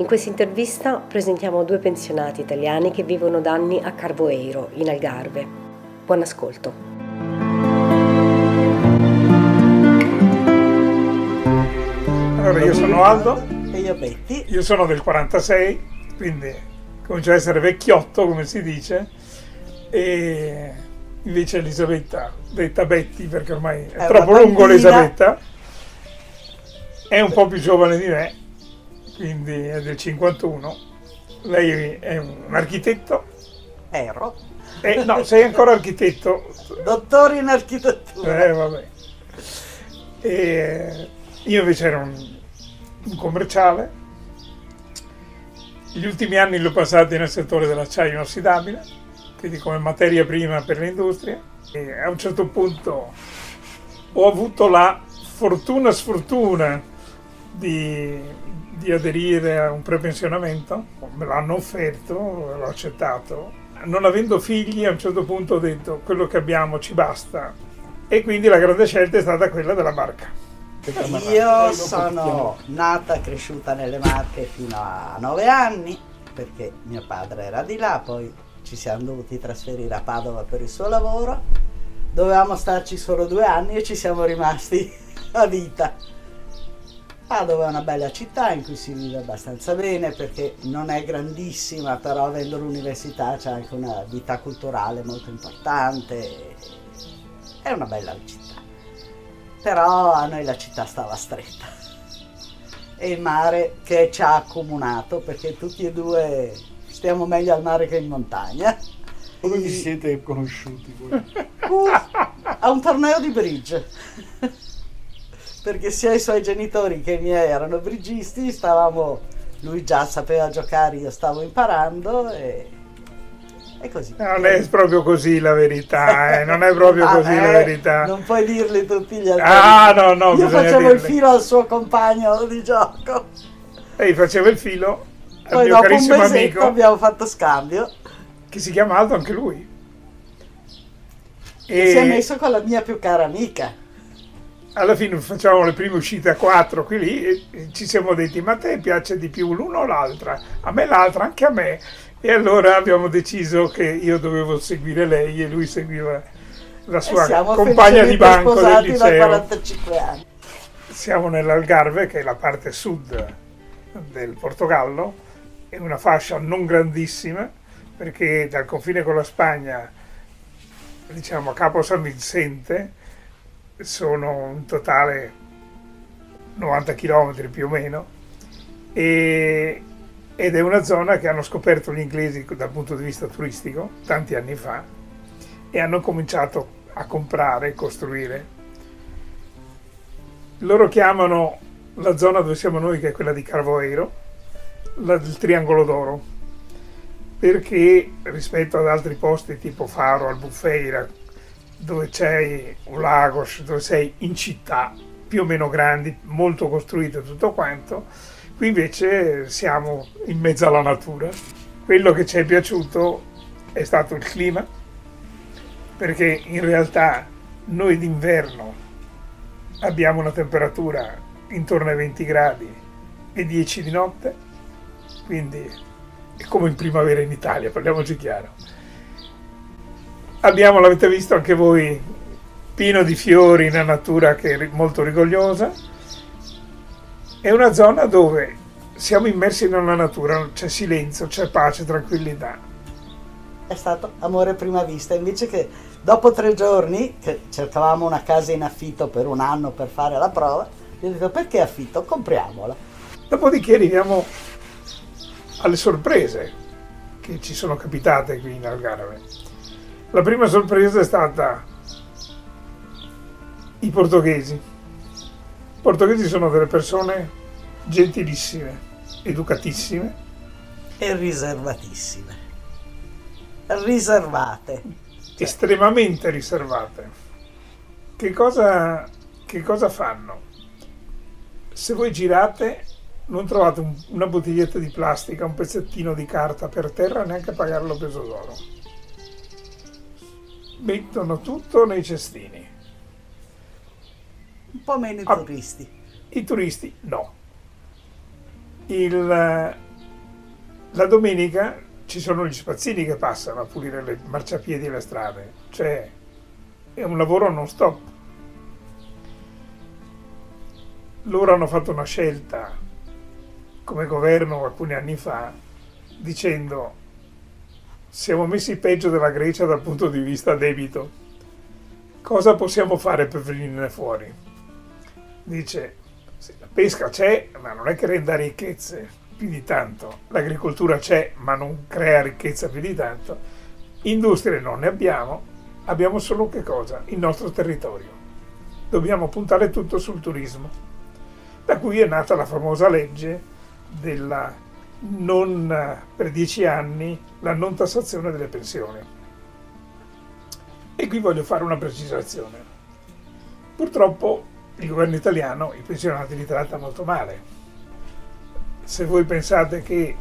In questa intervista presentiamo due pensionati italiani che vivono da anni a Carvoeiro, in Algarve. Buon ascolto. Allora, io sono Aldo, E io Betty. io sono del 46, quindi comincio a essere vecchiotto, come si dice, e invece Elisabetta, detta Betty, perché ormai è, È troppo lungo. Elisabetta, è un po' più giovane di me, quindi è del 51. Lei è un architetto, Ero. e no, sei ancora architetto, Dottore in architettura. Eh, vabbè. E io invece ero un, un commerciale. Gli ultimi anni li ho passati nel settore dell'acciaio inossidabile, quindi come materia prima per l'industria. E a un certo punto ho avuto la fortuna sfortuna di, di aderire a un prepensionamento, me l'hanno offerto, l'ho accettato. Non avendo figli a un certo punto ho detto quello che abbiamo ci basta e quindi la grande scelta è stata quella della barca. Io sono nata e cresciuta nelle Marche fino a nove anni, perché mio padre era di là, poi ci siamo dovuti trasferire a Padova per il suo lavoro. Dovevamo starci solo due anni e ci siamo rimasti a vita. Padova è una bella città in cui si vive abbastanza bene perché non è grandissima, però avendo l'università c'è anche una vita culturale molto importante. È una bella città. Però a noi la città stava stretta. E il mare che ci ha accomunato perché tutti e due stiamo meglio al mare che in montagna. Come vi siete conosciuti voi? Uh, a un torneo di bridge. Perché sia i suoi genitori che i miei erano bridgisti, stavamo, lui già sapeva giocare, io stavo imparando e, e così. Non è proprio così la verità, eh, non è proprio Ah, così la eh, verità. Non puoi dirli tutti gli altri. Ah, no, no, Io facevo il dirli. filo al suo compagno di gioco. Lei faceva il filo al Poi mio dopo un carissimo mesetto amico, abbiamo fatto scambio. che si chiama Aldo anche lui. E... Si è messo con la mia più cara amica. Alla fine facciamo le prime uscite a quattro qui lì e ci siamo detti ma a te piace di più l'uno o l'altra? A me l'altra, anche a me. E allora abbiamo deciso che io dovevo seguire lei e lui seguiva la sua compagna di banco del sposati da liceo. 45 anni. Siamo nell'Algarve, che è la parte sud del Portogallo, è una fascia non grandissima, perché dal confine con la Spagna, diciamo a Capo San Vicente, sono in totale 90 km più o meno, e- ed è una zona che hanno scoperto gli inglesi dal punto di vista turistico tanti anni fa e hanno cominciato a comprare e costruire. Loro chiamano la zona dove siamo noi, che è quella di Carvoeiro, la, il triangolo d'oro, perché rispetto ad altri posti tipo Faro, Albufeira, dove c'è un lago, dove sei in città più o meno grandi, molto costruite tutto quanto, qui invece siamo in mezzo alla natura. Quello che ci è piaciuto è stato il clima, perché in realtà noi d'inverno abbiamo una temperatura intorno ai 20 gradi e 10 di notte, quindi è come in primavera in Italia, parliamoci chiaro. Abbiamo, l'avete visto anche voi, pieno di fiori, una natura che è molto rigogliosa. È una zona dove siamo immersi nella natura, c'è silenzio, c'è pace, tranquillità. È stato amore a prima vista, invece che dopo tre giorni, che cercavamo una casa in affitto per un anno per fare la prova, gli ho detto perché affitto? Compriamola. Dopodiché arriviamo alle sorprese che ci sono capitate qui in Algarve. La prima sorpresa è stata i portoghesi. I portoghesi sono delle persone gentilissime, educatissime e riservatissime. Riservate. Estremamente riservate. Che cosa, che cosa fanno? Se voi girate non trovate un, una bottiglietta di plastica, un pezzettino di carta per terra, neanche a pagarlo peso d'oro. Mettono tutto nei cestini. Un po' meno i ah, turisti. I turisti no. Il, la domenica ci sono gli spazzini che passano a pulire le marciapiedi e le strade, cioè è un lavoro non stop. Loro hanno fatto una scelta come governo alcuni anni fa dicendo siamo messi peggio della Grecia dal punto di vista debito. Cosa possiamo fare per venirne fuori? Dice, sì, la pesca c'è, ma non è che renda ricchezze più di tanto. L'agricoltura c'è, ma non crea ricchezza più di tanto. Industrie non ne abbiamo, abbiamo solo che cosa? Il nostro territorio. Dobbiamo puntare tutto sul turismo. Da cui è nata la famosa legge della non, per dieci anni la non tassazione delle pensioni. E qui voglio fare una precisazione. Purtroppo il governo italiano i pensionati li tratta molto male. Se voi pensate che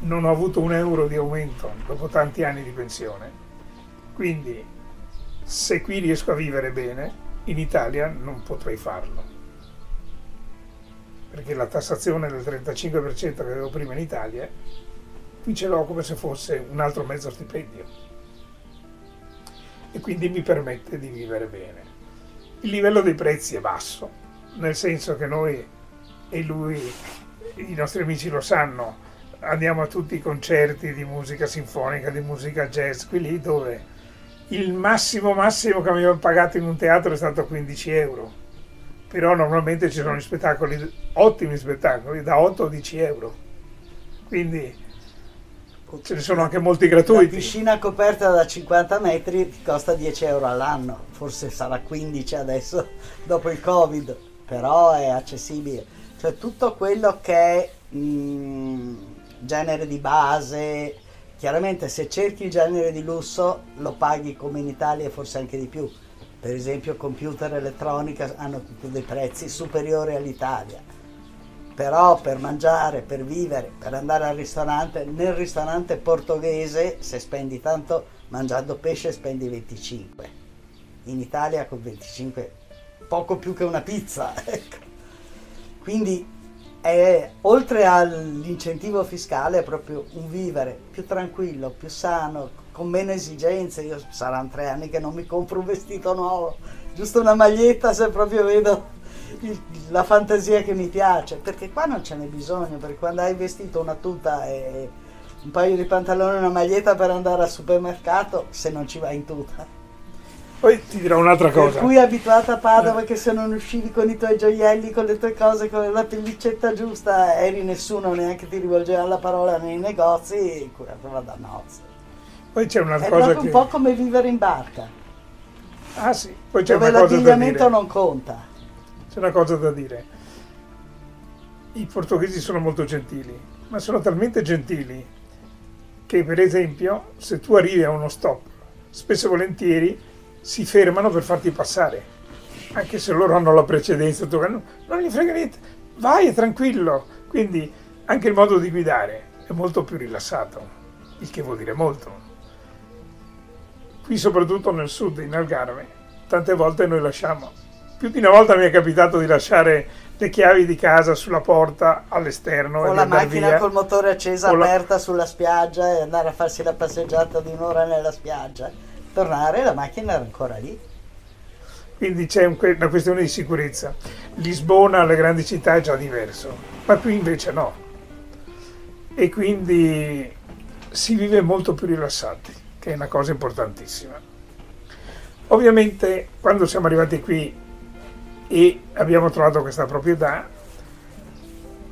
non ho avuto un euro di aumento dopo tanti anni di pensione, quindi se qui riesco a vivere bene, in Italia non potrei farlo perché la tassazione del 35% che avevo prima in Italia, qui ce l'ho come se fosse un altro mezzo stipendio. E quindi mi permette di vivere bene. Il livello dei prezzi è basso, nel senso che noi e lui, i nostri amici lo sanno, andiamo a tutti i concerti di musica sinfonica, di musica jazz, qui lì dove il massimo massimo che abbiamo pagato in un teatro è stato 15 euro però normalmente ci sono gli spettacoli, ottimi spettacoli, da 8 a 10 euro. Quindi ce ne sono anche molti gratuiti. La piscina coperta da 50 metri costa 10 euro all'anno, forse sarà 15 adesso dopo il Covid, però è accessibile. Cioè tutto quello che è mh, genere di base, chiaramente se cerchi il genere di lusso lo paghi come in Italia e forse anche di più per esempio computer e elettronica hanno dei prezzi superiori all'Italia. Però per mangiare, per vivere, per andare al ristorante, nel ristorante portoghese se spendi tanto mangiando pesce spendi 25. In Italia con 25 poco più che una pizza. Ecco. Quindi è, oltre all'incentivo fiscale è proprio un vivere più tranquillo, più sano, con meno esigenze. Io saranno tre anni che non mi compro un vestito nuovo, giusto una maglietta se proprio vedo il, la fantasia che mi piace, perché qua non ce n'è bisogno, perché quando hai vestito una tuta e un paio di pantaloni e una maglietta per andare al supermercato, se non ci vai in tuta. Poi ti dirò un'altra cosa. Per cui abituata a Padova che se non uscivi con i tuoi gioielli, con le tue cose, con la pellicetta giusta, eri nessuno, neanche ti rivolgeva la parola nei negozi, curatela da nozze. Poi c'è una È cosa che... un po' come vivere in barca. Ah sì, poi c'è una cosa da l'abbigliamento dire. non conta. C'è una cosa da dire. I portoghesi sono molto gentili, ma sono talmente gentili che per esempio se tu arrivi a uno stop, spesso e volentieri si fermano per farti passare, anche se loro hanno la precedenza, tu, non, non gli frega niente, vai è tranquillo. Quindi anche il modo di guidare è molto più rilassato, il che vuol dire molto. Qui soprattutto nel sud, in Algarve, tante volte noi lasciamo, più di una volta mi è capitato di lasciare le chiavi di casa sulla porta all'esterno. O la macchina via. col motore accesa O la- aperta sulla spiaggia e andare a farsi la passeggiata di un'ora nella spiaggia. Tornare, la macchina era ancora lì. Quindi c'è un- una questione di sicurezza. Lisbona, le grandi città, è già diverso, ma qui invece no. E quindi si vive molto più rilassati, che è una cosa importantissima. Ovviamente quando siamo arrivati qui e abbiamo trovato questa proprietà,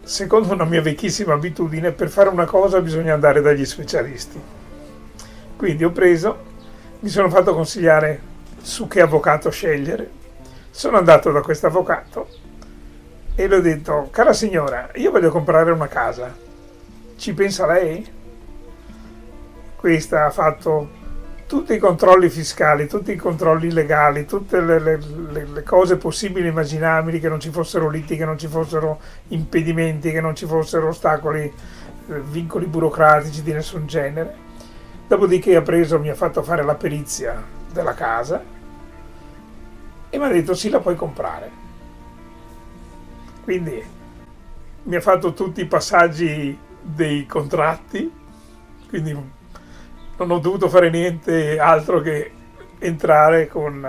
secondo una mia vecchissima abitudine, per fare una cosa bisogna andare dagli specialisti. Quindi ho preso, mi sono fatto consigliare su che avvocato scegliere, sono andato da questo avvocato e le ho detto, cara signora, io voglio comprare una casa, ci pensa lei? Questa ha fatto tutti i controlli fiscali, tutti i controlli legali, tutte le, le, le, cose possibili e immaginabili, che non ci fossero liti, che non ci fossero impedimenti, che non ci fossero ostacoli, eh, vincoli burocratici di nessun genere. Dopodiché ha preso, mi ha fatto fare la perizia della casa e mi ha detto sì, la puoi comprare. Quindi mi ha fatto tutti i passaggi dei contratti, quindi non ho dovuto fare niente altro che entrare con,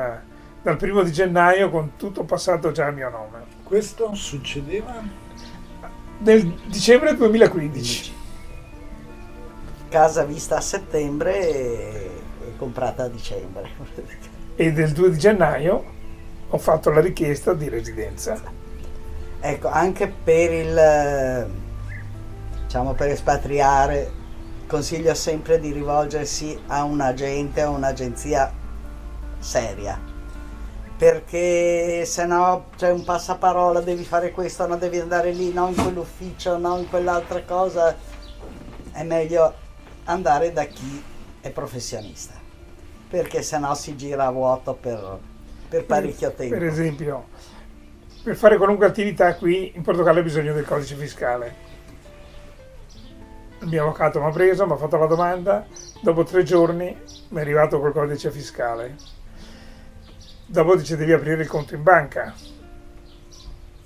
dal primo di gennaio con tutto passato già a mio nome. Questo succedeva? Nel dicembre 2015. Casa vista a settembre e comprata a dicembre. E del 2 di gennaio ho fatto la richiesta di residenza. Ecco, anche per il diciamo per espatriare consiglio sempre di rivolgersi a un agente, a un'agenzia seria, perché se no c'è un passaparola, devi fare questo, no devi andare lì, no in quell'ufficio, no in quell'altra cosa, è meglio andare da chi è professionista, perché se no si gira a vuoto per, per parecchio tempo. Per esempio, per fare qualunque attività qui in Portogallo hai bisogno del codice fiscale il mio avvocato mi ha preso, mi ha fatto la domanda, dopo tre giorni mi è arrivato col codice fiscale. Dopo dice devi aprire il conto in banca.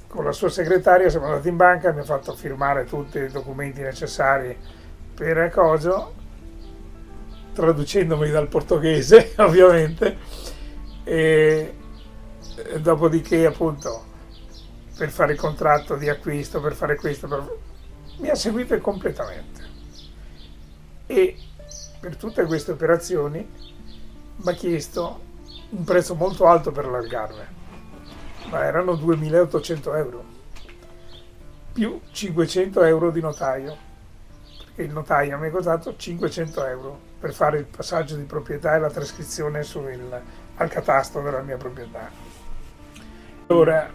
Con la sua segretaria siamo andati in banca, mi ha fatto firmare tutti i documenti necessari per il coso, traducendomi dal portoghese ovviamente, e dopodiché appunto per fare il contratto di acquisto, per fare questo, per... mi ha seguito completamente e per tutte queste operazioni mi ha chiesto un prezzo molto alto per l'Algarve, ma erano 2.800 euro, più 500 euro di notaio, perché il notaio mi ha costato 500 euro per fare il passaggio di proprietà e la trascrizione sul, al catasto della mia proprietà. Allora,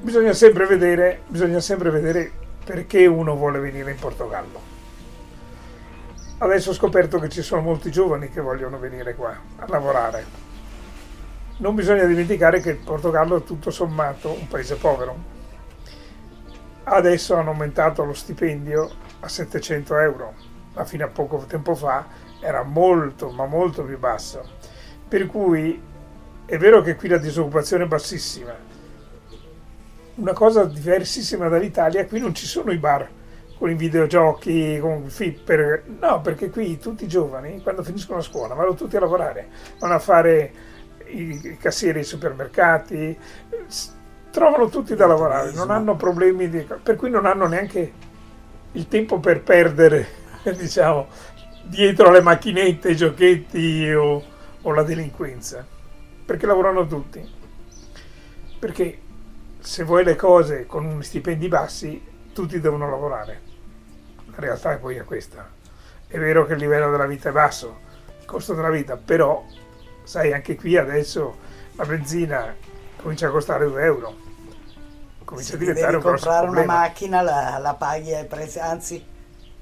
bisogna sempre vedere, bisogna sempre vedere perché uno vuole venire in Portogallo Adesso ho scoperto che ci sono molti giovani che vogliono venire qua a lavorare. Non bisogna dimenticare che il Portogallo è tutto sommato un paese povero. Adesso hanno aumentato lo stipendio a 700 euro, ma fino a poco tempo fa era molto, ma molto più basso. Per cui è vero che qui la disoccupazione è bassissima. Una cosa diversissima dall'Italia, qui non ci sono i bar con i videogiochi, con il flipper. No, perché qui tutti i giovani, quando finiscono la scuola, vanno tutti a lavorare, vanno a fare i cassieri ai supermercati, trovano tutti da lavorare, non hanno problemi, di, per cui non hanno neanche il tempo per perdere, diciamo, dietro alle macchinette, i giochetti o, o la delinquenza, perché lavorano tutti. Perché se vuoi le cose con stipendi bassi, tutti devono lavorare la realtà poi è questa. È vero che il livello della vita è basso, il costo della vita, però sai anche qui adesso la benzina comincia a costare 2 euro. Comincia Se a diventare un grosso comprare una macchina la, la paghi ai prezzi, anzi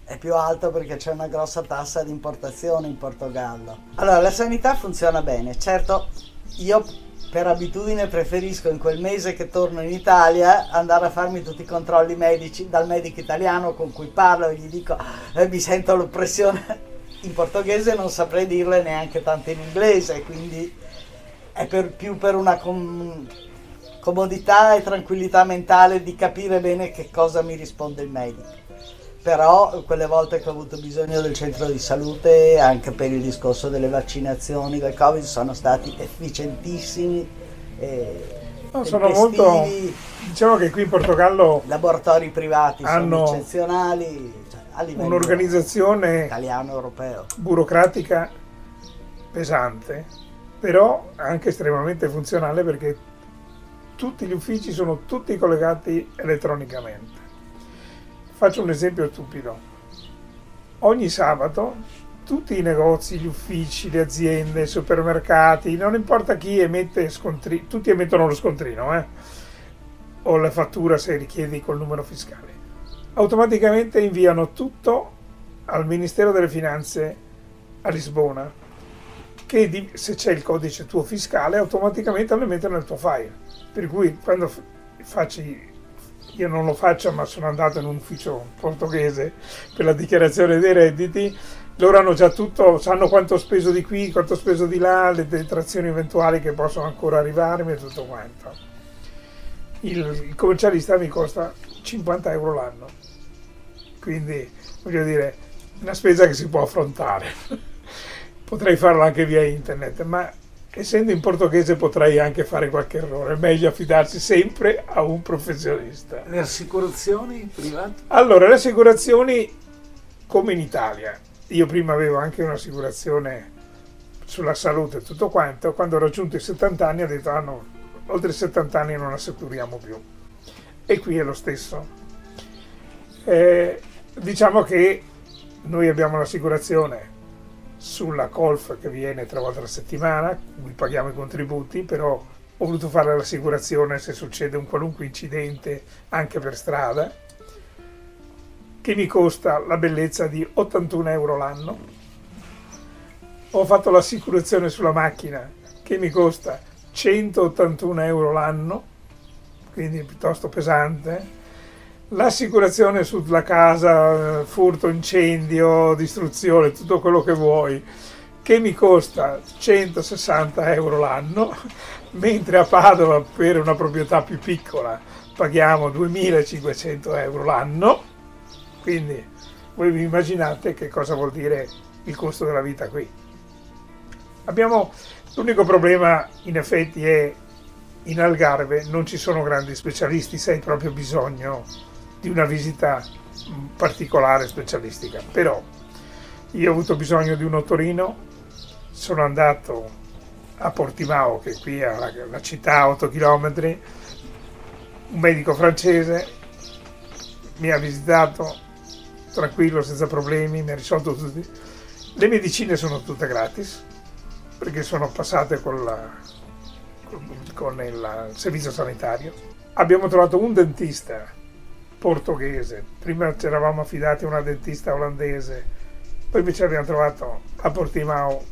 è più alto perché c'è una grossa tassa di importazione in Portogallo. Allora, la sanità funziona bene. Certo, io per abitudine preferisco in quel mese che torno in Italia andare a farmi tutti i controlli medici dal medico italiano con cui parlo e gli dico eh, mi sento l'oppressione in portoghese non saprei dirle neanche tanto in inglese quindi è per, più per una com- comodità e tranquillità mentale di capire bene che cosa mi risponde il medico però quelle volte che ho avuto bisogno del centro di salute anche per il discorso delle vaccinazioni del covid sono stati efficientissimi e no, sono molto diciamo che qui in Portogallo laboratori privati hanno sono eccezionali cioè, un'organizzazione italiano europeo. burocratica pesante però anche estremamente funzionale perché tutti gli uffici sono tutti collegati elettronicamente Faccio un esempio stupido. Ogni sabato tutti i negozi, gli uffici, le aziende, i supermercati, non importa chi emette scontrino, tutti emettono lo scontrino, eh? o la fattura se richiedi col numero fiscale. automaticamente inviano tutto al Ministero delle Finanze a Lisbona, che se c'è il codice tuo fiscale automaticamente lo mette nel tuo file. Per cui quando facci, io non lo faccio ma sono andato in un ufficio portoghese per la dichiarazione dei redditi, loro hanno già tutto, sanno quanto ho speso di qui, quanto ho speso di là, le detrazioni eventuali che possono ancora arrivarmi e tutto quanto. Il, il commercialista mi costa 50 euro l'anno, quindi voglio dire, una spesa che si può affrontare. potrei farlo anche via internet, ma essendo in portoghese potrei anche fare qualche errore. È meglio affidarsi sempre a un professionista. Le assicurazioni private? Allora, le assicurazioni come in Italia. Io prima avevo anche un'assicurazione sulla salute e tutto quanto. Quando ho raggiunto i 70 anni ho detto, ah no, oltre i 70 anni non assicuriamo più. E qui è lo stesso. Eh, diciamo che noi abbiamo l'assicurazione sulla Colf che viene tre volte alla settimana, cui paghiamo i contributi, però ho voluto fare l'assicurazione se succede un qualunque incidente anche per strada, che mi costa la bellezza di 81 euro l'anno. Ho fatto l'assicurazione sulla macchina che mi costa 181 euro l'anno, quindi piuttosto pesante l'assicurazione sulla casa, furto, incendio, distruzione, tutto quello che vuoi, che mi costa 160 euro l'anno, mentre a Padova per una proprietà più piccola paghiamo 2500 euro l'anno, quindi voi vi immaginate che cosa vuol dire il costo della vita qui. Abbiamo, l'unico problema in effetti è in Algarve non ci sono grandi specialisti, se hai proprio bisogno di una visita particolare specialistica. Però io ho avuto bisogno di un otorino, sono andato a Portimao, che qui è la città a 8 km, un medico francese mi ha visitato tranquillo, senza problemi, mi ha risolto tutti. Le medicine sono tutte gratis, perché sono passate con, la, con il servizio sanitario. Abbiamo trovato un dentista portoghese. Prima ci eravamo affidati a una dentista olandese, poi invece abbiamo trovato a Portimao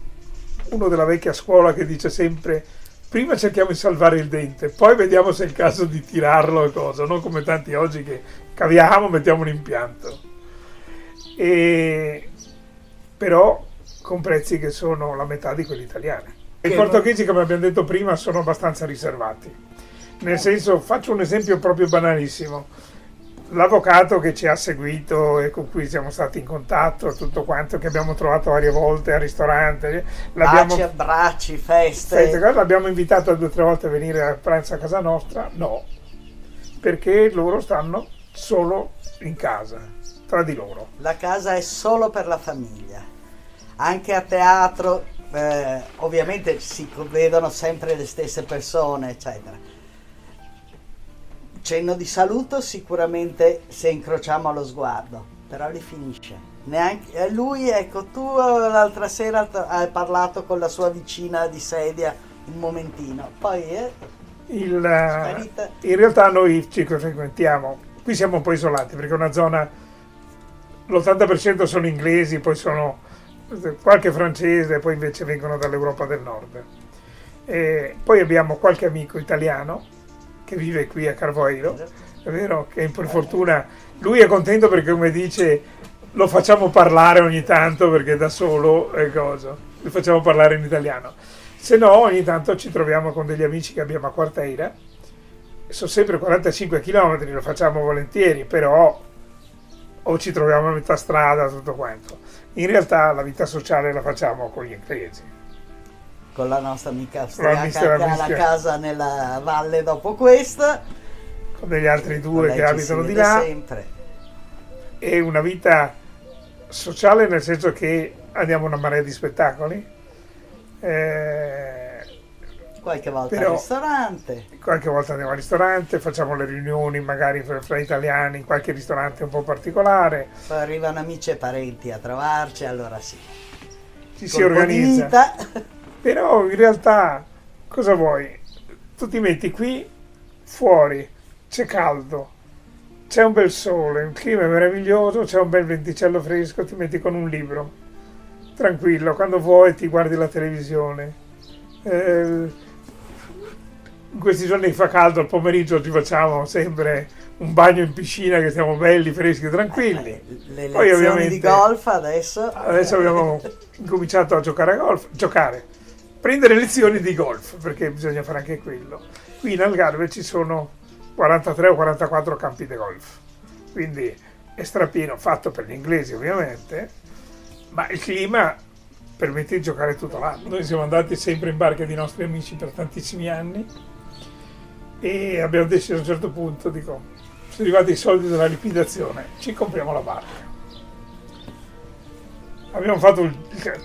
uno della vecchia scuola che dice sempre prima cerchiamo di salvare il dente, poi vediamo se è il caso di tirarlo e cosa, non come tanti oggi che caviamo, mettiamo un impianto. E, però con prezzi che sono la metà di quelli italiani. I portoghesi, come abbiamo detto prima, sono abbastanza riservati. Nel senso, faccio un esempio proprio banalissimo l'avvocato che ci ha seguito e con cui siamo stati in contatto, tutto quanto, che abbiamo trovato varie volte al ristorante. Baci, abbracci, feste. feste. L'abbiamo invitato due o tre volte a venire a pranzo a casa nostra? No, perché loro stanno solo in casa, tra di loro. La casa è solo per la famiglia. Anche a teatro, eh, ovviamente si vedono sempre le stesse persone, eccetera cenno di saluto sicuramente se incrociamo lo sguardo, però lì finisce. Neanche, eh, lui, ecco, tu l'altra sera hai parlato con la sua vicina di sedia un momentino, poi eh, Il, eh, in realtà noi ci frequentiamo, qui siamo un po' isolati perché è una zona, l'80% sono inglesi, poi sono qualche francese, poi invece vengono dall'Europa del Nord. E poi abbiamo qualche amico italiano che vive qui a Carvoeiro, è vero che per fortuna lui è contento perché come dice lo facciamo parlare ogni tanto perché da solo è cosa, lo facciamo parlare in italiano. Se no ogni tanto ci troviamo con degli amici che abbiamo a Quarteira, sono sempre 45 km, lo facciamo volentieri, però o ci troviamo a metà strada, tutto quanto. In realtà la vita sociale la facciamo con gli inglesi con la nostra amica austriaca che ha la casa nella valle dopo questa. Con degli altri due che abitano di là. Sempre. E una vita sociale nel senso che andiamo a una marea di spettacoli. Eh, qualche volta però, al ristorante. Qualche volta andiamo al ristorante, facciamo le riunioni magari fra, fra italiani in qualche ristorante un po' particolare. Poi arrivano amici e parenti a trovarci, allora sì. Ci si organizza. Però in realtà cosa vuoi? Tu ti metti qui fuori, c'è caldo, c'è un bel sole, il clima è meraviglioso, c'è un bel venticello fresco, ti metti con un libro, tranquillo, quando vuoi ti guardi la televisione. Eh, in questi giorni fa caldo, al pomeriggio ci facciamo sempre un bagno in piscina che siamo belli, freschi, tranquilli. Eh, le Poi, lezioni di golf adesso. Adesso abbiamo cominciato a giocare a golf, giocare, prendere lezioni di golf, perché bisogna fare anche quello. Qui in Algarve ci sono 43 o 44 campi di golf, quindi è strapieno, fatto per gli inglesi ovviamente, ma il clima permette di giocare tutto l'anno. Noi siamo andati sempre in barca di nostri amici per tantissimi anni e abbiamo deciso a un certo punto, dico, sono arrivati i soldi della liquidazione, ci compriamo la barca. Abbiamo fatto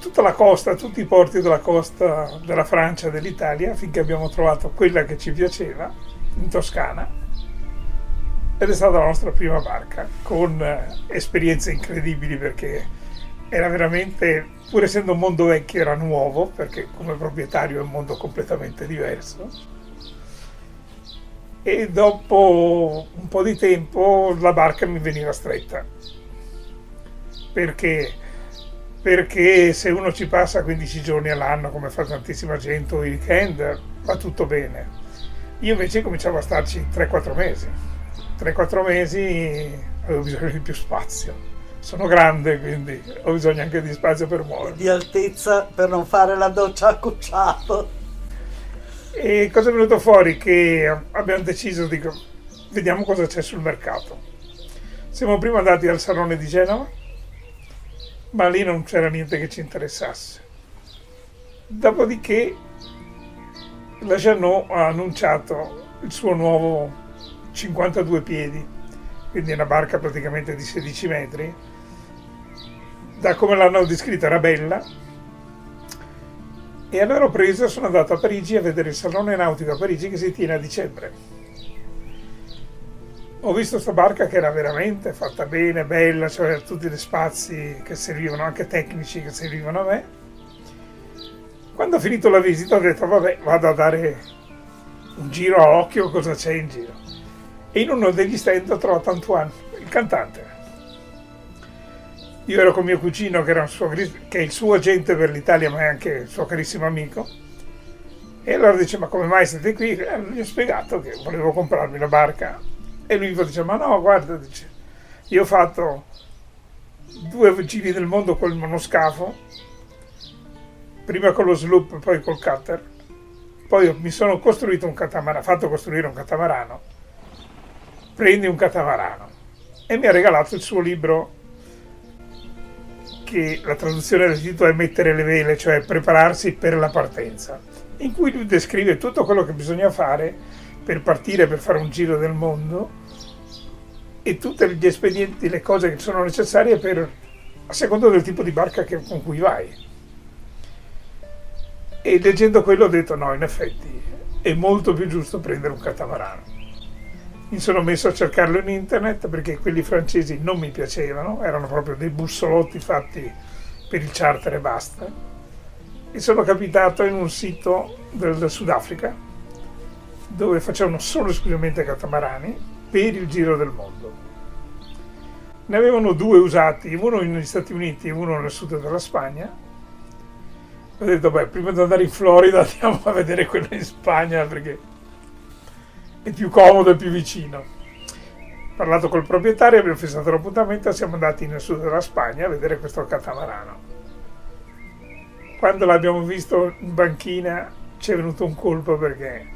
tutta la costa, tutti i porti della costa della Francia dell'Italia finché abbiamo trovato quella che ci piaceva, in Toscana, ed è stata la nostra prima barca, con eh, esperienze incredibili perché era veramente, pur essendo un mondo vecchio, era nuovo, perché come proprietario è un mondo completamente diverso e dopo un po' di tempo la barca mi veniva stretta. Perché? Perché se uno ci passa 15 giorni all'anno, come fa tantissima gente, o i weekend, va tutto bene. Io invece cominciavo a starci 3-4 mesi. 3-4 mesi avevo bisogno di più spazio. Sono grande, quindi ho bisogno anche di spazio per muovermi. Di altezza per non fare la doccia accucciato. E cosa è venuto fuori? Che abbiamo deciso di vediamo cosa c'è sul mercato. Siamo prima andati al Salone di Genova, ma lì non c'era niente che ci interessasse. Dopodiché la Janot ha annunciato il suo nuovo 52 piedi, quindi una barca praticamente di 16 metri. Da come l'hanno descritta era bella, e allora ho preso e sono andato a Parigi a vedere il Salone Nautico a Parigi che si tiene a dicembre. Ho visto questa barca che era veramente fatta bene, bella, c'aveva cioè tutti gli spazi che servivano, anche tecnici che servivano a me. Quando ho finito la visita ho detto vabbè vado a dare un giro a occhio cosa c'è in giro. E in uno degli stand ho trovato Antoine, il cantante io ero con mio cugino che, suo, che, è il suo agente per l'Italia ma è anche il suo carissimo amico e allora dice ma come mai siete qui? E gli ho spiegato che volevo comprarmi la barca e lui dice ma no guarda dice, io ho fatto due giri del mondo col monoscafo prima con lo sloop poi col cutter. Poi mi sono costruito un catamarano fatto costruire un catamarano. Prendi un catamarano. E mi ha regalato il suo libro che la traduzione del titolo è mettere le vele, cioè prepararsi per la partenza, in cui lui descrive tutto quello che bisogna fare per partire, per fare un giro del mondo e tutti gli espedienti, le cose che sono necessarie per, a seconda del tipo di barca che, con cui vai. E leggendo quello ho detto no, in effetti è molto più giusto prendere un catamarano mi sono messo a cercarlo in internet perché quelli francesi non mi piacevano, erano proprio dei bussolotti fatti per il charter e basta. E sono capitato in un sito del Sudafrica dove facevano solo esclusivamente catamarani per il giro del mondo. Ne avevano due usati, uno negli Stati Uniti e uno nel sud della Spagna. Ho detto, beh, prima di andare in Florida andiamo a vedere quello in Spagna perché è più comodo e più vicino. Ho parlato col proprietario, abbiamo fissato l'appuntamento e siamo andati nel sud della Spagna a vedere questo catamarano. Quando l'abbiamo visto in banchina ci è venuto un colpo perché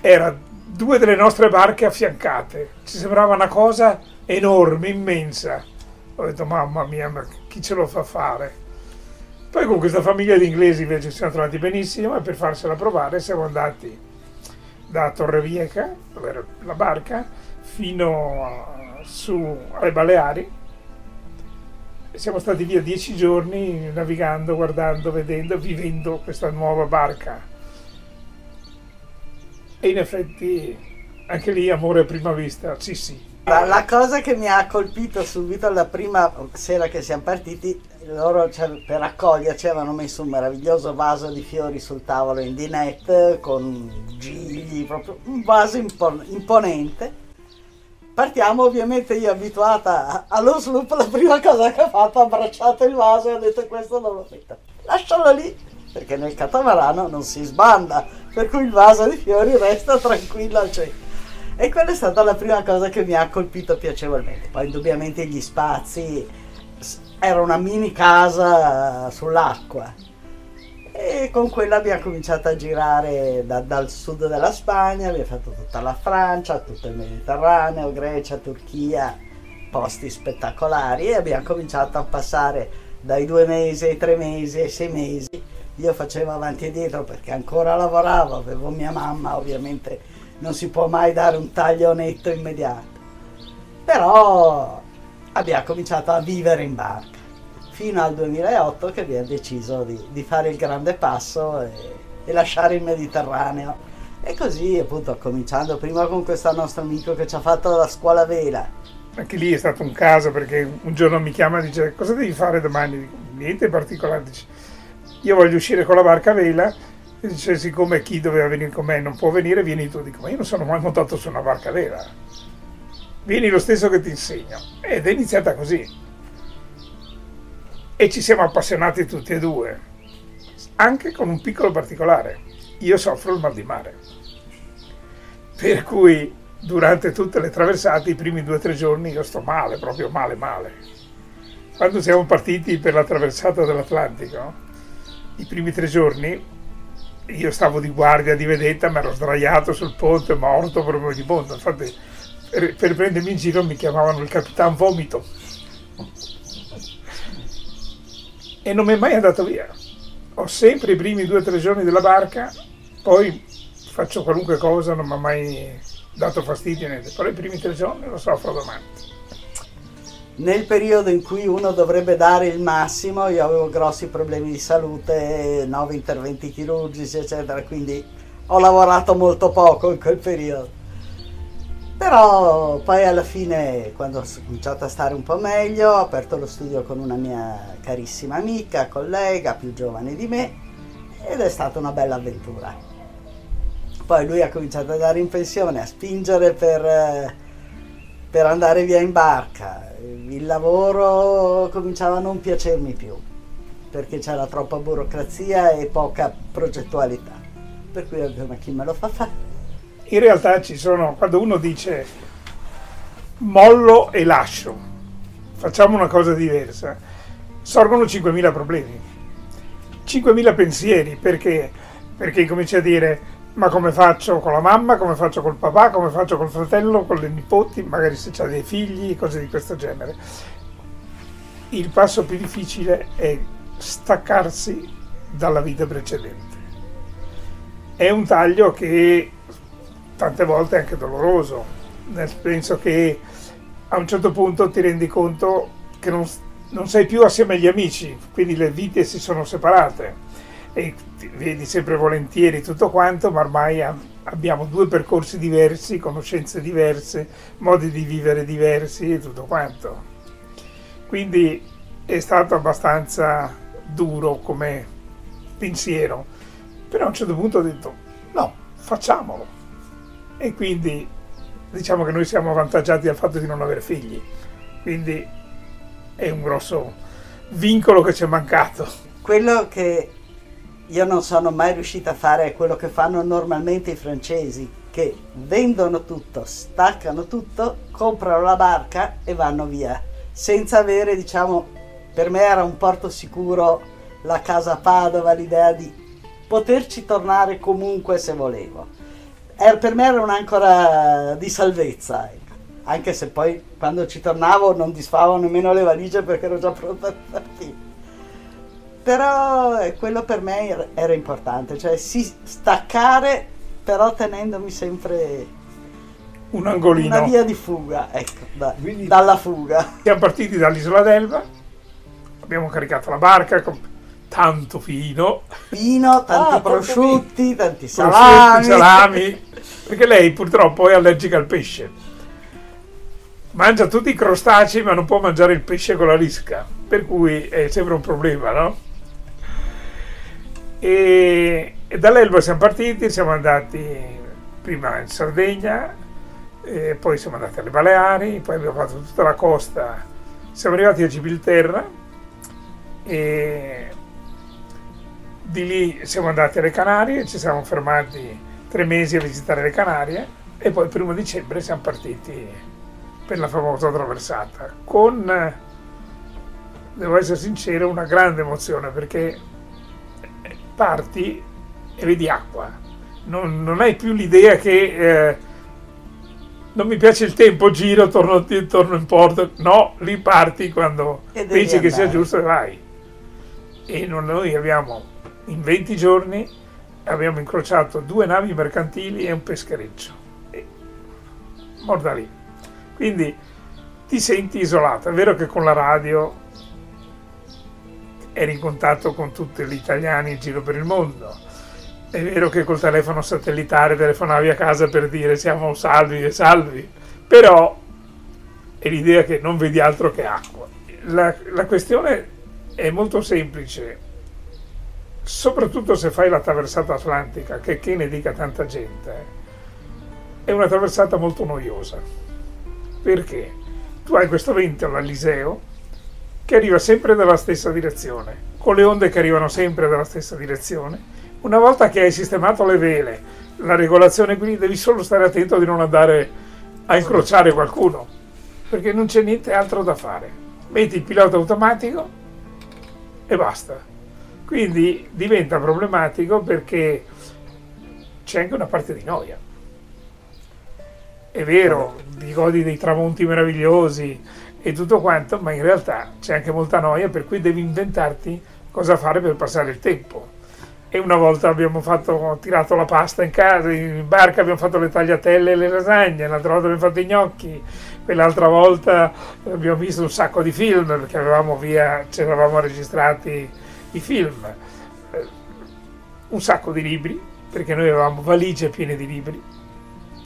era due delle nostre barche affiancate. Ci sembrava una cosa enorme, immensa. Ho detto mamma mia, ma chi ce lo fa fare? Poi con questa famiglia di inglesi invece ci siamo trovati benissimo e per farsela provare siamo andati da Torrevieja, dove era la barca, fino su alle Baleari. Siamo stati via dieci giorni navigando, guardando, vedendo, vivendo questa nuova barca. E in effetti anche lì amore a prima vista, sì sì. La cosa che mi ha colpito subito la prima sera che siamo partiti loro cioè, per accoglierci avevano messo un meraviglioso vaso di fiori sul tavolo in dinette con gigli, proprio un vaso impon- imponente. Partiamo ovviamente io abituata allo sloop, la prima cosa che ho fatto è abbracciato il vaso e ho detto questo non lo metto. Lascialo lì, perché nel catamarano non si sbanda, per cui il vaso di fiori resta tranquillo al centro. E quella è stata la prima cosa che mi ha colpito piacevolmente. Poi indubbiamente gli spazi, era una mini casa sull'acqua, e con quella abbiamo cominciato a girare da, dal sud della Spagna, abbiamo fatto tutta la Francia, tutto il Mediterraneo, Grecia, Turchia, posti spettacolari e abbiamo cominciato a passare dai due mesi ai tre mesi ai sei mesi. Io facevo avanti e dietro perché ancora lavoravo, avevo mia mamma, ovviamente non si può mai dare un taglio netto immediato. Però abbiamo cominciato a vivere in barca fino al 2008 che abbiamo deciso di, di fare il grande passo e, e, lasciare il Mediterraneo. E così appunto cominciando prima con questo nostro amico che ci ha fatto la scuola vela. Anche lì è stato un caso perché un giorno mi chiama e dice cosa devi fare domani? Niente in particolare, dice io voglio uscire con la barca a vela e dice siccome chi doveva venire con me non può venire vieni tu, dico ma io non sono mai montato su una barca a vela, vieni lo stesso che ti insegno. Ed è iniziata così e ci siamo appassionati tutti e due, anche con un piccolo particolare. Io soffro il mal di mare, per cui durante tutte le traversate, i primi due o tre giorni, io sto male, proprio male, male. Quando siamo partiti per la traversata dell'Atlantico, i primi tre giorni, io stavo di guardia di vedetta, mi ero sdraiato sul ponte, morto proprio di ponte. Infatti, per, per prendermi in giro mi chiamavano il Capitan Vomito e non mi è mai andato via. Ho sempre i primi due o tre giorni della barca, poi faccio qualunque cosa, non mi ha mai dato fastidio niente, però i primi tre giorni lo soffro davanti. Nel periodo in cui uno dovrebbe dare il massimo, io avevo grossi problemi di salute, nove interventi chirurgici, eccetera, quindi ho lavorato molto poco in quel periodo. Però poi alla fine, quando ho cominciato a stare un po' meglio, ho aperto lo studio con una mia carissima amica, collega, più giovane di me, ed è stata una bella avventura. Poi lui ha cominciato ad andare in pensione, a spingere per, per andare via in barca. Il lavoro cominciava a non piacermi più, perché c'era troppa burocrazia e poca progettualità. Per cui ma chi me lo fa fare? in realtà ci sono, quando uno dice mollo e lascio, facciamo una cosa diversa, sorgono 5.000 problemi, 5.000 pensieri, perché? Perché cominci a dire ma come faccio con la mamma, come faccio col papà, come faccio col fratello, con le nipoti, magari se c'ha dei figli, cose di questo genere. Il passo più difficile è staccarsi dalla vita precedente. È un taglio che tante volte anche doloroso, nel senso che a un certo punto ti rendi conto che non, non sei più assieme agli amici, quindi le vite si sono separate. E vedi sempre volentieri tutto quanto, ma ormai abbiamo due percorsi diversi, conoscenze diverse, modi di vivere diversi e tutto quanto. Quindi è stato abbastanza duro come pensiero, però a un certo punto ho detto no, facciamolo e quindi diciamo che noi siamo avvantaggiati dal fatto di non avere figli, quindi è un grosso vincolo che ci è mancato. Quello che io non sono mai riuscita a fare quello che fanno normalmente i francesi, che vendono tutto, staccano tutto, comprano la barca e vanno via, senza avere, diciamo, per me era un porto sicuro la casa Padova, l'idea di poterci tornare comunque se volevo era, per me era un'ancora di salvezza, ecco. anche se poi quando ci tornavo non disfavo nemmeno le valigie perché ero già pronta a partire. Però eh, quello per me era, importante, cioè si staccare però tenendomi sempre un angolino. Una via di fuga, ecco, da, dalla fuga. Siamo partiti dall'isola d'Elba, abbiamo caricato la barca, tanto fino. Fino, tanti ah, prosciutti, tanti salami. salami. Perché lei purtroppo è allergica al pesce. Mangia tutti i crostacei ma non può mangiare il pesce con la lisca. Per cui è sempre un problema, no? E, e dall'Elba siamo partiti, siamo andati prima in Sardegna, poi siamo andati alle Baleari, poi abbiamo fatto tutta la costa, siamo arrivati a Gibilterra e di lì siamo andati alle Canarie, ci siamo fermati tre mesi a visitare le Canarie e poi il primo dicembre siamo partiti per la famosa traversata con, devo essere sincero, una grande emozione perché parti e vedi acqua, non, non hai più l'idea che... Eh, non mi piace il tempo, giro, torno, torno in porto. No, lì parti quando pensi che sia giusto e vai. E noi abbiamo, in 20 giorni, abbiamo incrociato due navi mercantili e un peschereccio. E morda lì. Quindi ti senti isolato. È vero che con la radio eri in contatto con tutti gli italiani in giro per il mondo è vero che col telefono satellitare telefonavi a casa per dire siamo salvi e salvi, però è l'idea che non vedi altro che acqua. La, la questione è molto semplice, soprattutto se fai la traversata atlantica, che, che ne dica tanta gente, è una traversata molto noiosa. Perché? Tu hai questo vento all'Aliseo che arriva sempre dalla stessa direzione, con le onde che arrivano sempre dalla stessa direzione, una volta che hai sistemato le vele, la regolazione, quindi devi solo stare attento di non andare a incrociare qualcuno, perché non c'è niente altro da fare. Metti il pilota automatico e basta. Quindi diventa problematico perché c'è anche una parte di noia. È vero, ti godi dei tramonti meravigliosi e tutto quanto, ma in realtà c'è anche molta noia, per cui devi inventarti cosa fare per passare il tempo e una volta abbiamo fatto, tirato la pasta in casa, in barca abbiamo fatto le tagliatelle e le lasagne, l'altra volta abbiamo fatto i gnocchi, quell'altra volta abbiamo visto un sacco di film perché avevamo via, ci eravamo registrati i film, eh, un sacco di libri perché noi avevamo valigie piene di libri.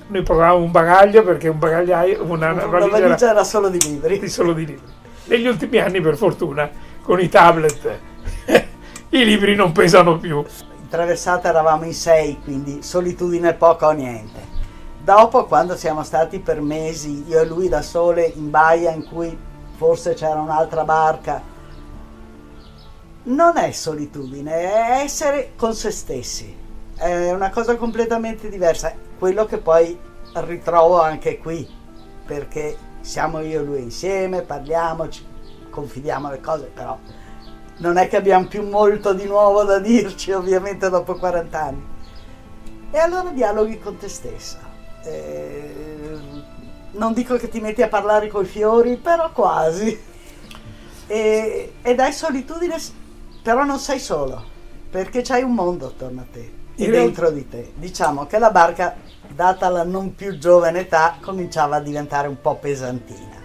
Noi provavamo un bagaglio perché un bagagliaio, una, una valigia, valigia era, solo di libri. Di solo di libri. Negli ultimi anni, per fortuna, con i tablet i libri non pesano più. In traversata eravamo in sei, quindi solitudine poco o niente. Dopo, quando siamo stati per mesi, io e lui da sole, in baia in cui forse c'era un'altra barca, non è solitudine, è essere con se stessi. È una cosa completamente diversa. Quello che poi ritrovo anche qui, perché siamo io e lui insieme, parliamo, confidiamo le cose, però non è che abbiamo più molto di nuovo da dirci, ovviamente dopo 40 anni. E allora dialoghi con te stessa. Eh, non dico che ti metti a parlare con i fiori, però quasi. E, ed hai solitudine, però non sei solo, perché c'hai un mondo attorno a te e dentro di te. Diciamo che la barca, data la non più giovane età, cominciava a diventare un po' pesantina.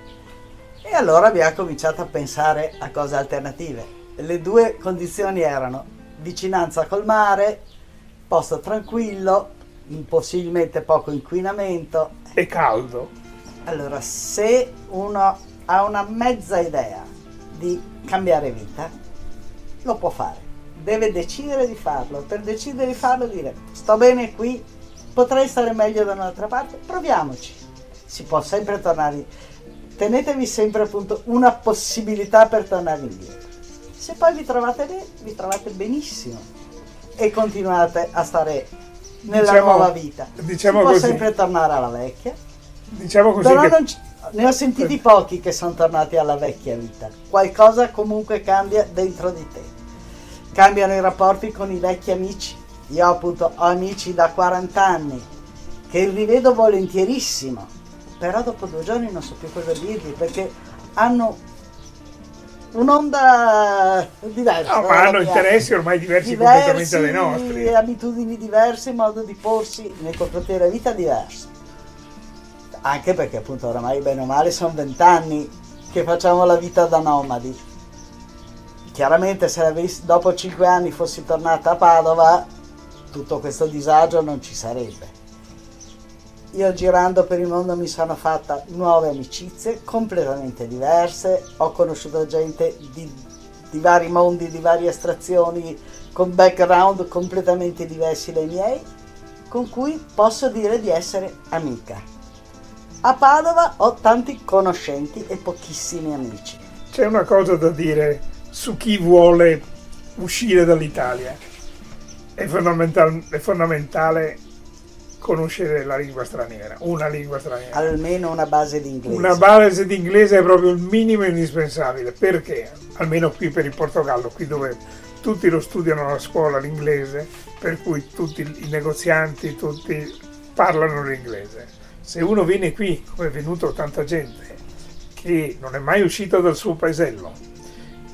E allora abbiamo cominciato a pensare a cose alternative le due condizioni erano vicinanza col mare, posto tranquillo, possibilmente poco inquinamento. E caldo. Allora, se uno ha una mezza idea di cambiare vita, lo può fare. Deve decidere di farlo. Per decidere di farlo dire sto bene qui, potrei stare meglio da un'altra parte, proviamoci. Si può sempre tornare. Tenetevi sempre appunto una possibilità per tornare indietro. Se poi vi trovate bene, vi trovate benissimo e continuate a stare nella diciamo, nuova vita. Diciamo si può così. sempre tornare alla vecchia. Diciamo così. Però che... c- ne ho sentiti pochi che sono tornati alla vecchia vita. Qualcosa comunque cambia dentro di te. Cambiano i rapporti con i vecchi amici. Io appunto ho amici da 40 anni che rivedo volentierissimo, però dopo due giorni non so più cosa dirgli perché hanno un'onda diversa. No, ma hanno interessi ormai diversi, diversi completamente dai nostri. abitudini diverse, modo di porsi nei confronti della vita diverso. Anche perché appunto oramai bene o male sono vent'anni che facciamo la vita da nomadi. Chiaramente se dopo cinque anni fossi tornata a Padova tutto questo disagio non ci sarebbe io girando per il mondo mi sono fatta nuove amicizie completamente diverse, ho conosciuto gente di, di vari mondi, di varie estrazioni, con background completamente diversi dai miei, con cui posso dire di essere amica. A Padova ho tanti conoscenti e pochissimi amici. C'è una cosa da dire su chi vuole uscire dall'Italia. È, fondamental- è fondamentale conoscere la lingua straniera, una lingua straniera. Almeno una base di inglese. Una base di inglese è proprio il minimo indispensabile. Perché? Almeno qui per il Portogallo, qui dove tutti lo studiano a scuola l'inglese, per cui tutti i negozianti, tutti parlano l'inglese. Se uno viene qui, come è venuto tanta gente, che non è mai uscito dal suo paesello,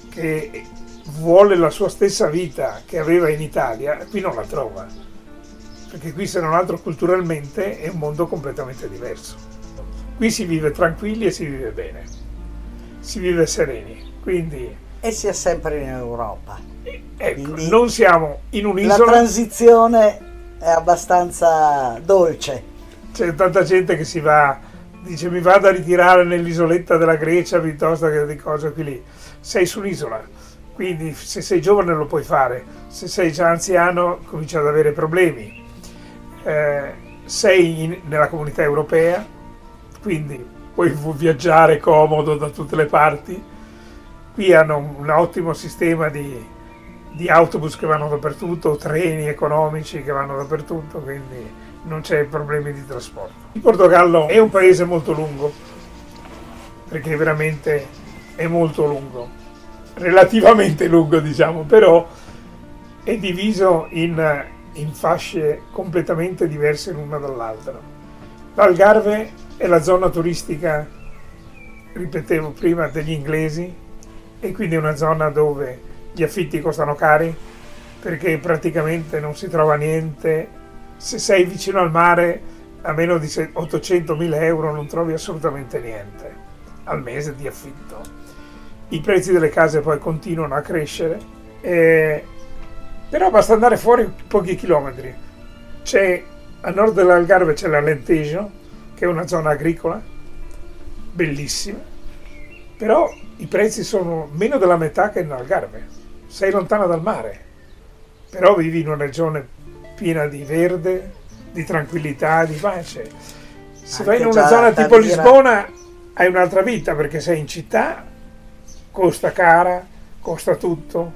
che vuole la sua stessa vita che aveva in Italia, qui non la trova. Perché qui, se non altro, culturalmente è un mondo completamente diverso. Qui si vive tranquilli e si vive bene, si vive sereni. Quindi, E si è sempre in Europa. ecco, Quindi non siamo in La un'isola. transizione è abbastanza dolce. C'è tanta gente che si va, dice mi vado a ritirare nell'isoletta della Grecia piuttosto che di cose qui lì. Sei su un'isola, quindi se sei giovane lo puoi fare, se sei già anziano cominci ad avere problemi. Eh, sei in- nella comunità europea, quindi puoi viaggiare comodo da tutte le parti. Qui hanno un, un ottimo sistema di, di autobus che vanno dappertutto, treni economici che vanno dappertutto, quindi non c'è problemi di trasporto. Il Portogallo è un paese molto lungo, perché veramente è molto lungo, relativamente lungo diciamo, però è diviso in, in fasce completamente diverse l'una dall'altra. L'Algarve è la zona turistica, ripetevo prima, degli inglesi e quindi è una zona dove gli affitti costano cari perché praticamente non si trova niente. Se sei vicino al mare a meno di 800.000 euro non trovi assolutamente niente al mese di affitto. I prezzi delle case poi continuano a crescere, eh, però basta andare fuori pochi chilometri. C'è, a nord dell'Algarve c'è l'Alentejo, che è una zona agricola, bellissima, però i prezzi sono meno della metà che in Algarve. Sei lontana dal mare, però vivi in una regione piena di verde, di tranquillità, di pace. Se vai in una zona tipo Lisbona hai un'altra vita perché sei in città, costa cara, costa tutto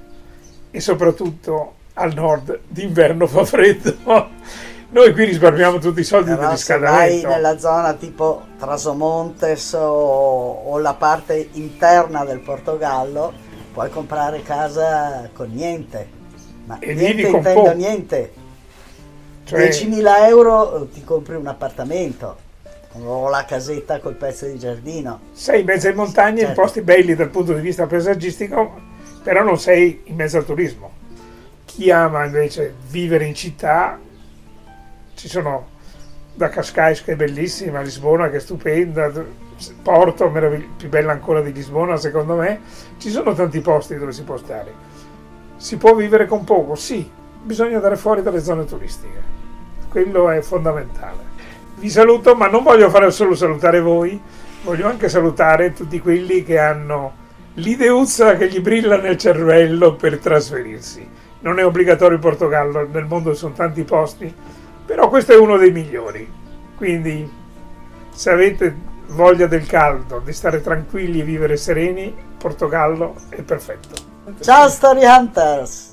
e soprattutto al nord d'inverno fa freddo. Noi qui risparmiamo tutti i soldi Però se vai nella zona tipo Trasomontes o, o la parte interna del Portogallo, puoi comprare casa con niente. Ma E niente intendo poco. niente. Cioè, 10.000 euro ti compri un appartamento o la casetta col pezzo di giardino. sei in mezzo alle montagne, in Certo. posti belli dal punto di vista paesaggistico, però non sei in mezzo al turismo. Chi ama invece vivere in città, ci sono da Cascais che è bellissima, Lisbona che è stupenda, Porto meravigli- più bella ancora di Lisbona secondo me, ci sono tanti posti dove si può stare. Si può vivere con poco, sì, bisogna andare fuori dalle zone turistiche, quello è fondamentale. Vi saluto, ma non voglio fare solo salutare voi, voglio anche salutare tutti quelli che hanno l'ideuzza che gli brilla nel cervello per trasferirsi. Non è obbligatorio il Portogallo, nel mondo ci sono tanti posti, però questo è uno dei migliori. Quindi se avete voglia del caldo, di stare tranquilli e vivere sereni, Portogallo è perfetto. Ciao Story Hunters!